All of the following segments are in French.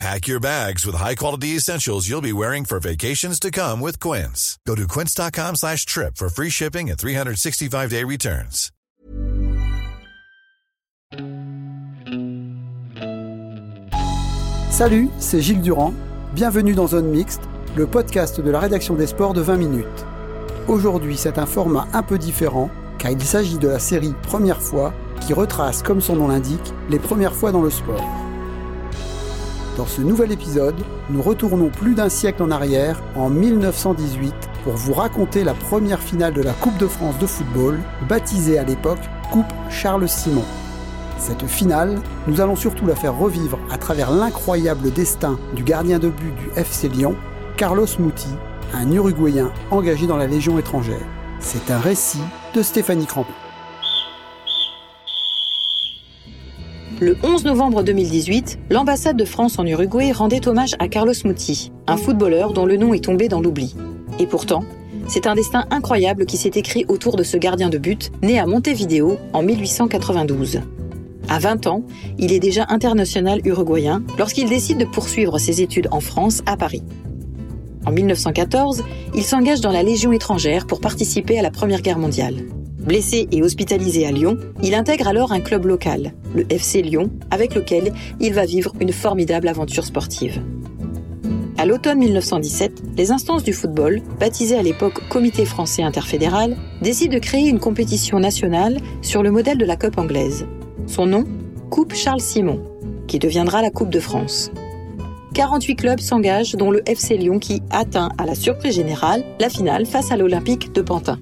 Pack your bags with high-quality essentials you'll be wearing for vacations to come with Quince. Go to quince.com slash trip for free shipping and 365-day returns. Salut, c'est Gilles Durand. Bienvenue dans Zone Mixte, le podcast de la rédaction des sports de 20 minutes. Aujourd'hui, c'est un format un peu différent, car il s'agit de la série Première fois, qui retrace, comme son nom l'indique, les premières fois dans le sport. Dans ce nouvel épisode, nous retournons plus d'un siècle en arrière, en 1918, pour vous raconter la première finale de la Coupe de France de football, baptisée à l'époque Coupe Charles Simon. Cette finale, nous allons surtout la faire revivre à travers l'incroyable destin du gardien de but du FC Lyon, Carlos Muti, un Uruguayen engagé dans la Légion étrangère. C'est un récit de Stéphanie Crampon. Le 11 novembre 2018, l'ambassade de France en Uruguay rendait hommage à Carlos Muti, un footballeur dont le nom est tombé dans l'oubli. Et pourtant, c'est un destin incroyable qui s'est écrit autour de ce gardien de but, né à Montevideo en 1892. À 20 ans, il est déjà international uruguayen lorsqu'il décide de poursuivre ses études en France, à Paris. En 1914, il s'engage dans la Légion étrangère pour participer à la Première Guerre mondiale. Blessé et hospitalisé à Lyon, il intègre alors un club local, le FC Lyon, avec lequel il va vivre une formidable aventure sportive. À l'automne 1917, les instances du football, baptisées à l'époque Comité français interfédéral, décident de créer une compétition nationale sur le modèle de la Coupe anglaise. Son nom Coupe Charles Simon, qui deviendra la Coupe de France. 48 clubs s'engagent, dont le FC Lyon qui atteint, à la surprise générale, la finale face à l'Olympique de Pantin.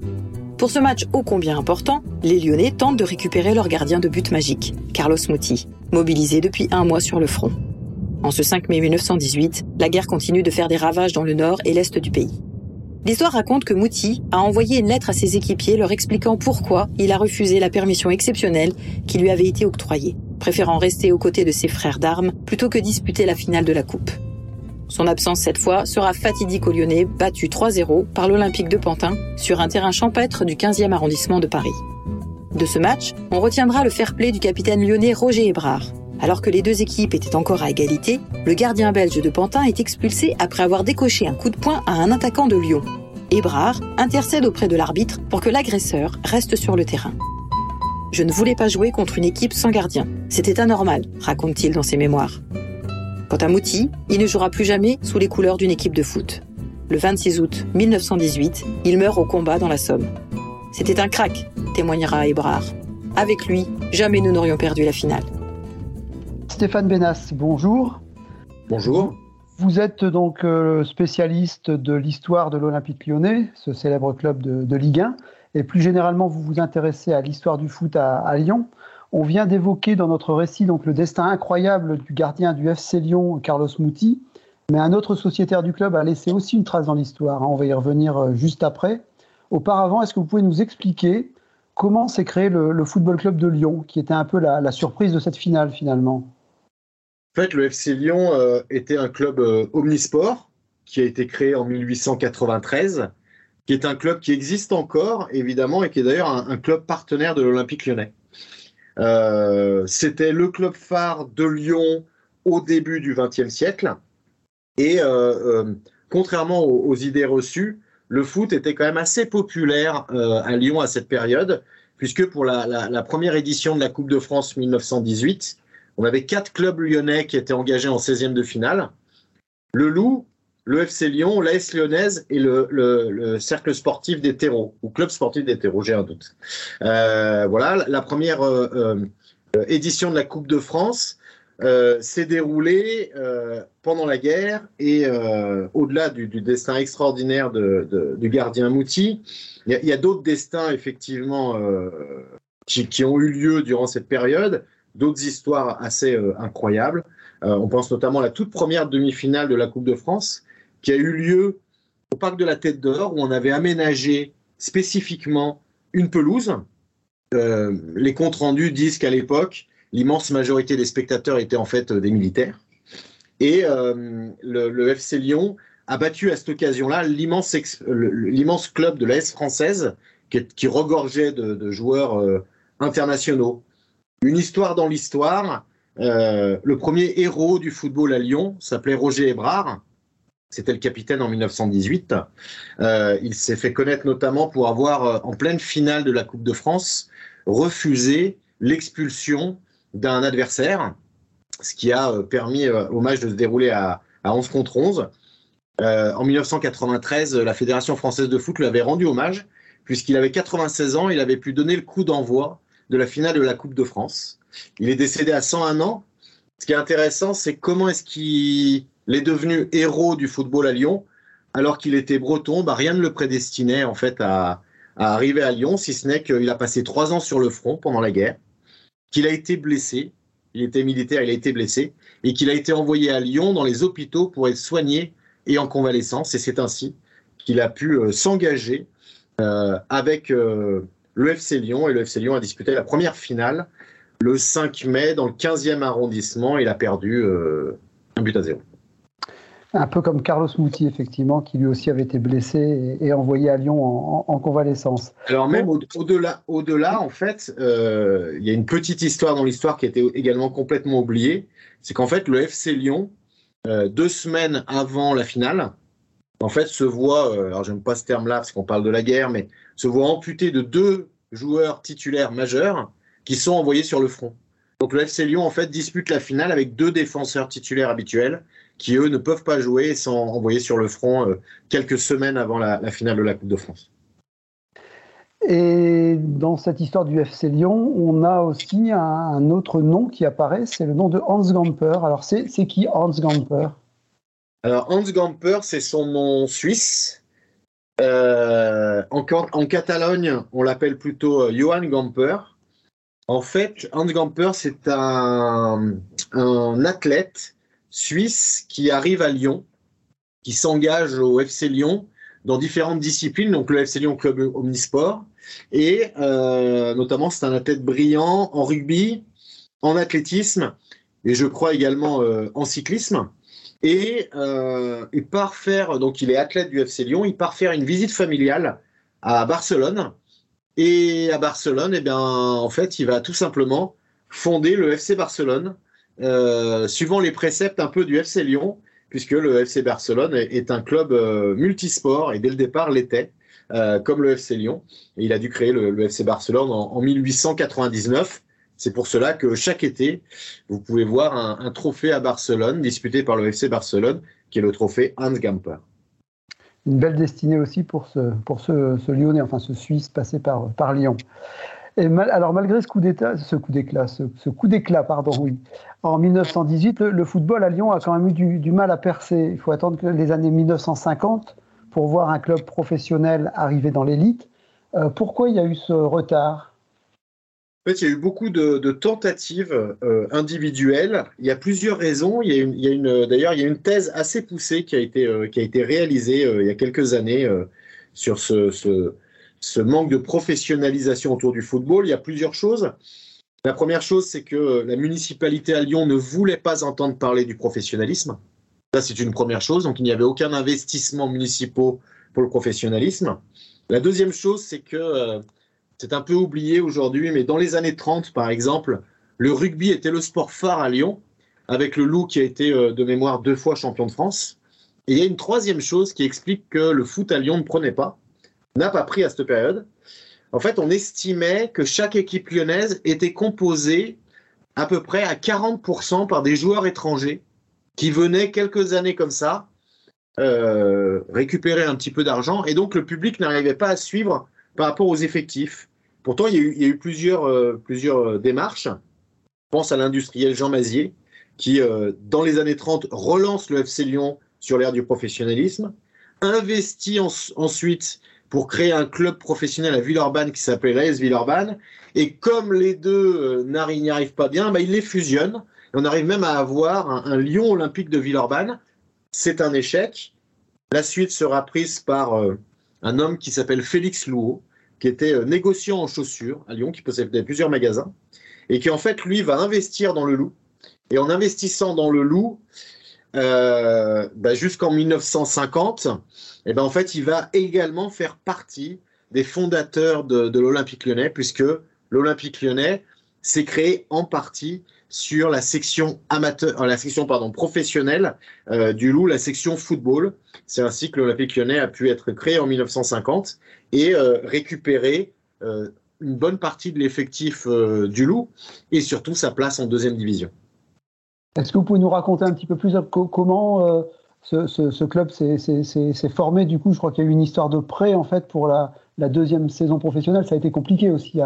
Pour ce match ô combien important, les Lyonnais tentent de récupérer leur gardien de but magique, Carlos Muti, mobilisé depuis un mois sur le front. En ce 5 mai 1918, la guerre continue de faire des ravages dans le nord et l'est du pays. L'histoire raconte que Mouti a envoyé une lettre à ses équipiers leur expliquant pourquoi il a refusé la permission exceptionnelle qui lui avait été octroyée, préférant rester aux côtés de ses frères d'armes plutôt que disputer la finale de la Coupe. Son absence cette fois sera fatidique aux Lyonnais, battu 3-0 par l'Olympique de Pantin sur un terrain champêtre du 15e arrondissement de Paris. De ce match, on retiendra le fair-play du capitaine lyonnais Roger Hébrard, alors que les deux équipes étaient encore à égalité, le gardien belge de Pantin est expulsé après avoir décoché un coup de poing à un attaquant de Lyon. Hébrard intercède auprès de l'arbitre pour que l'agresseur reste sur le terrain. Je ne voulais pas jouer contre une équipe sans gardien. C'était anormal, raconte-t-il dans ses mémoires. Quant à Mouti, il ne jouera plus jamais sous les couleurs d'une équipe de foot. Le 26 août 1918, il meurt au combat dans la Somme. C'était un crack, témoignera Hébrard. Avec lui, jamais nous n'aurions perdu la finale. Stéphane Benas, bonjour. Bonjour. Vous êtes donc euh, spécialiste de l'histoire de l'Olympique lyonnais, ce célèbre club de, Ligue 1, et plus généralement vous vous intéressez à l'histoire du foot à, Lyon. On vient d'évoquer dans notre récit donc le destin incroyable du gardien du FC Lyon, Carlos Muti, mais un autre sociétaire du club a laissé aussi une trace dans l'histoire. Hein. On va y revenir euh, juste après. Auparavant, est-ce que vous pouvez nous expliquer comment s'est créé le, Football Club de Lyon, qui était un peu la surprise de cette finale finalement? En fait, le FC Lyon euh, était un club euh, omnisport qui a été créé en 1893, qui est un club qui existe encore, évidemment, et qui est d'ailleurs un, club partenaire de l'Olympique lyonnais. Euh, c'était le club phare de Lyon au début du XXe siècle. Et contrairement aux, idées reçues, le foot était quand même assez populaire à Lyon à cette période, puisque pour la, la, première édition de la Coupe de France 1918, on avait quatre clubs lyonnais qui étaient engagés en 16e de finale. Le Loup, le FC Lyon, l'AS Lyonnaise et le, Cercle sportif des terreaux, ou Club sportif des terreaux, j'ai un doute. Euh, voilà, la première euh, euh, édition de la Coupe de France s'est déroulée pendant la guerre et au-delà du, destin extraordinaire du gardien Mouti, il y a, d'autres destins effectivement qui, ont eu lieu durant cette période d'autres histoires assez incroyables. On pense notamment à la toute première demi-finale de la Coupe de France qui a eu lieu au Parc de la Tête d'Or où on avait aménagé spécifiquement une pelouse les comptes rendus disent qu'à l'époque, l'immense majorité des spectateurs étaient en fait des militaires. Et le, FC Lyon a battu à cette occasion-là l'immense club de l'AS française qui, regorgeait de, joueurs euh, internationaux. Une histoire dans l'histoire. Euh, le premier héros du football à Lyon s'appelait Roger Hébrard. C'était le capitaine en 1918. Euh, il s'est fait connaître notamment pour avoir, en pleine finale de la Coupe de France, refusé l'expulsion d'un adversaire, ce qui a permis au match de se dérouler à, à 11 contre 11. en 1993, la Fédération française de foot lui avait rendu hommage puisqu'il avait 96 ans, il avait pu donner le coup d'envoi de la finale de la Coupe de France. Il est décédé à 101 ans. Ce qui est intéressant, c'est comment est-ce qu'il est devenu héros du football à Lyon, alors qu'il était breton. Bah, rien ne le prédestinait en fait à, arriver à Lyon, si ce n'est qu'il a passé trois ans sur le front pendant la guerre, qu'il a été blessé, il était militaire, il a été blessé, et qu'il a été envoyé à Lyon dans les hôpitaux pour être soigné et en convalescence. Et c'est ainsi qu'il a pu euh, s'engager euh, avec euh, le FC Lyon. Et le FC Lyon a disputé la première finale le 5 mai dans le 15e arrondissement. Il a perdu euh, un but à zéro. Un peu comme Carlos Mouti, effectivement, qui lui aussi avait été blessé et, envoyé à Lyon en, convalescence. Alors même au-delà, au-delà, en fait, il y a une petite histoire dans l'histoire qui a été également complètement oubliée. C'est qu'en fait, le FC Lyon, deux semaines avant la finale, en fait, se voit, euh, alors j'aime pas ce terme-là parce qu'on parle de la guerre, mais se voit amputé de deux joueurs titulaires majeurs qui sont envoyés sur le front. Donc le FC Lyon, en fait, dispute la finale avec deux défenseurs titulaires habituels qui, eux, ne peuvent pas jouer et sont envoyés sur le front euh, quelques semaines avant la, finale de la Coupe de France. Et dans cette histoire du FC Lyon, on a aussi un, autre nom qui apparaît, c'est le nom de Hans Gamper. Alors c'est qui Hans Gamper? Alors, Hans Gamper, c'est son nom suisse. Euh, en, Catalogne, on l'appelle plutôt euh, Johann Gamper. En fait, Hans Gamper, c'est un, athlète suisse qui arrive à Lyon, qui s'engage au FC Lyon dans différentes disciplines, donc le FC Lyon Club Omnisport. Et euh, notamment, c'est un athlète brillant en rugby, en athlétisme, et je crois également en cyclisme. Et euh, il part faire, donc il est athlète du FC Lyon, il part faire une visite familiale à Barcelone. Et à Barcelone, eh bien, en fait, il va tout simplement fonder le FC Barcelone, euh, suivant les préceptes un peu du FC Lyon, puisque le FC Barcelone est, un club euh, multisport et dès le départ l'était, euh, comme le FC Lyon. Il a dû créer le, FC Barcelone en, en 1899. C'est pour cela que chaque été, vous pouvez voir un, trophée à Barcelone, disputé par le FC Barcelone, qui est le trophée Hans Gamper. Une belle destinée aussi pour ce, pour ce, Lyonnais, enfin ce Suisse passé par, par Lyon. Alors malgré ce coup d'état, ce coup d'éclat, ce, coup d'éclat, pardon, oui, en 1918, le, football à Lyon a quand même eu du, mal à percer. Il faut attendre les années 1950 pour voir un club professionnel arriver dans l'élite. Euh, pourquoi il y a eu ce retard? En fait, il y a eu beaucoup de, tentatives euh, individuelles. Il y a plusieurs raisons. Il y a une, d'ailleurs, il y a une thèse assez poussée qui a été, euh, qui a été réalisée il y a quelques années sur ce, ce, manque de professionnalisation autour du football. Il y a plusieurs choses. La première chose, c'est que la municipalité à Lyon ne voulait pas entendre parler du professionnalisme. Ça, c'est une première chose. Donc, il n'y avait aucun investissement municipal pour le professionnalisme. La deuxième chose, c'est que c'est un peu oublié aujourd'hui, mais dans les années 30, par exemple, le rugby était le sport phare à Lyon, avec le Loup qui a été euh, de mémoire deux fois champion de France. Et il y a une troisième chose qui explique que le foot à Lyon ne prenait pas, n'a pas pris à cette période. En fait, on estimait que chaque équipe lyonnaise était composée à peu près à 40% par des joueurs étrangers qui venaient quelques années comme ça euh, récupérer un petit peu d'argent. Et donc, le public n'arrivait pas à suivre par rapport aux effectifs. Pourtant, il y a eu, plusieurs, euh, plusieurs euh, démarches. Je pense à l'industriel Jean Mazier, qui, dans les années 30, relance le FC Lyon sur l'ère du professionnalisme, investit ensuite pour créer un club professionnel à Villeurbanne qui s'appelait l'AS Villeurbanne. Et comme les deux n'y arrivent pas bien, bah, il les fusionne. on arrive même à avoir un, Lyon olympique de Villeurbanne. C'est un échec. La suite sera prise par un homme qui s'appelle Félix Louot, qui était négociant en chaussures à Lyon, qui possédait plusieurs magasins, et qui en fait, lui, va investir dans le loup. Et en investissant dans le loup, euh, bah, jusqu'en 1950, et ben en fait, il va également faire partie des fondateurs de, de l'Olympique lyonnais, puisque l'Olympique lyonnais s'est créé en partie sur la section amateur, euh, la section pardon professionnelle euh, du Loup, la section football. C'est ainsi que l'Olympique lyonnais a pu être créé en 1950 et euh, récupérer une bonne partie de l'effectif du Loup et surtout sa place en deuxième division. Est-ce que vous pouvez nous raconter un petit peu plus comment euh, ce, club s'est formé? Du coup, je crois qu'il y a eu une histoire de prêt en fait pour la, deuxième saison professionnelle. Ça a été compliqué aussi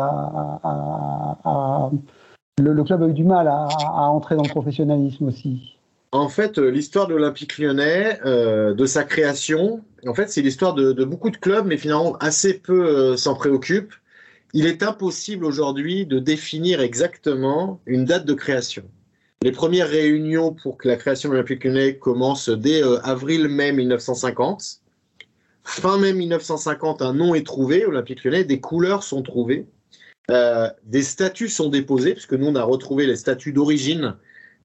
le, club a eu du mal à, entrer dans le professionnalisme aussi. En fait, euh, l'histoire de l'Olympique lyonnais, euh, de sa création, en fait, c'est l'histoire de, beaucoup de clubs, mais finalement assez peu euh, s'en préoccupent. Il est impossible aujourd'hui de définir exactement une date de création. Les premières réunions pour que la création de l'Olympique lyonnais commence dès euh, avril-mai 1950. Fin mai 1950, un nom est trouvé, Olympique lyonnais, des couleurs sont trouvées, euh, des statuts sont déposés, puisque nous, on a retrouvé les statuts d'origine,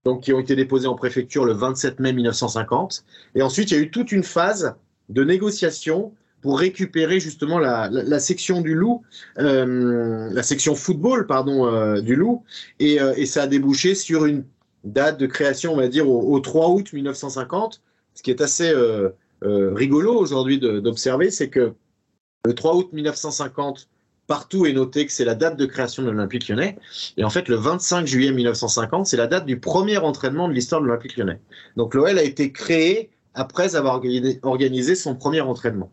donc qui ont été déposés en préfecture le 27 mai 1950. Et ensuite, il y a eu toute une phase de négociation pour récupérer justement la, section du loup, euh, la section football, pardon, du loup, et, ça a débouché sur une date de création, on va dire, au, au 3 août 1950. Ce qui est assez euh, euh, rigolo aujourd'hui d'observer, c'est que le 3 août 1950, partout est noté que c'est la date de création de l'Olympique lyonnais. Et en fait, le 25 juillet 1950, c'est la date du premier entraînement de l'histoire de l'Olympique lyonnais. Donc l'OL a été créé après avoir organisé son premier entraînement.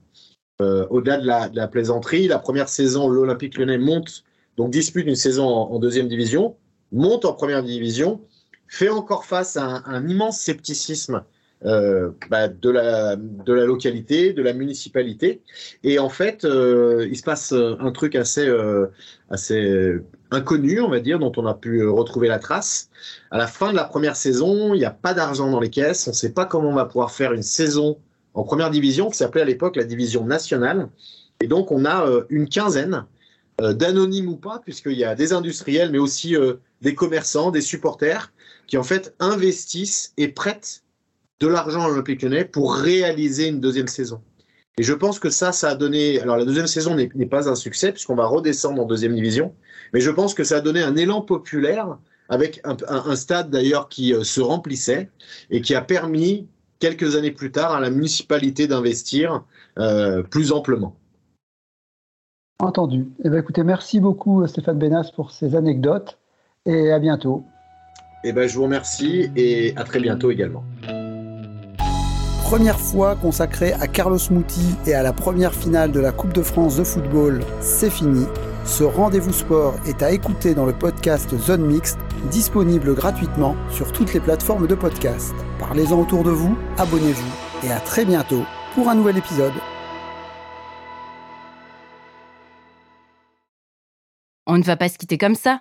Euh, Au-delà de, la, plaisanterie, la première saison, l'Olympique lyonnais monte, donc dispute une saison en, deuxième division, monte en première division, fait encore face à un, immense scepticisme euh, bah, de, la, de la localité, de la municipalité. Et en fait, euh, il se passe un truc assez, euh, assez inconnu, on va dire, dont on a pu retrouver la trace. À la fin de la première saison, il n'y a pas d'argent dans les caisses, on ne sait pas comment on va pouvoir faire une saison en première division, qui s'appelait à l'époque la division nationale. Et donc, on a euh, une quinzaine euh, d'anonymes ou pas, puisqu'il y a des industriels, mais aussi euh, des commerçants, des supporters, qui en fait investissent et prêtent de l'argent à l'Olympique lyonnais pour réaliser une deuxième saison. Et je pense que ça, ça a donné. Alors, la deuxième saison n'est pas un succès, puisqu'on va redescendre en deuxième division, mais je pense que ça a donné un élan populaire avec un, stade d'ailleurs qui se remplissait et qui a permis quelques années plus tard à la municipalité d'investir euh, plus amplement. Entendu. Eh bien, écoutez, merci beaucoup Stéphane Benas pour ces anecdotes et à bientôt. Eh ben, je vous remercie et à très bientôt également. Première fois consacrée à Carlos Mouti et à la première finale de la Coupe de France de football, c'est fini. Ce rendez-vous sport est à écouter dans le podcast Zone Mixte, disponible gratuitement sur toutes les plateformes de podcast. Parlez-en autour de vous, abonnez-vous et à très bientôt pour un nouvel épisode. On ne va pas se quitter comme ça.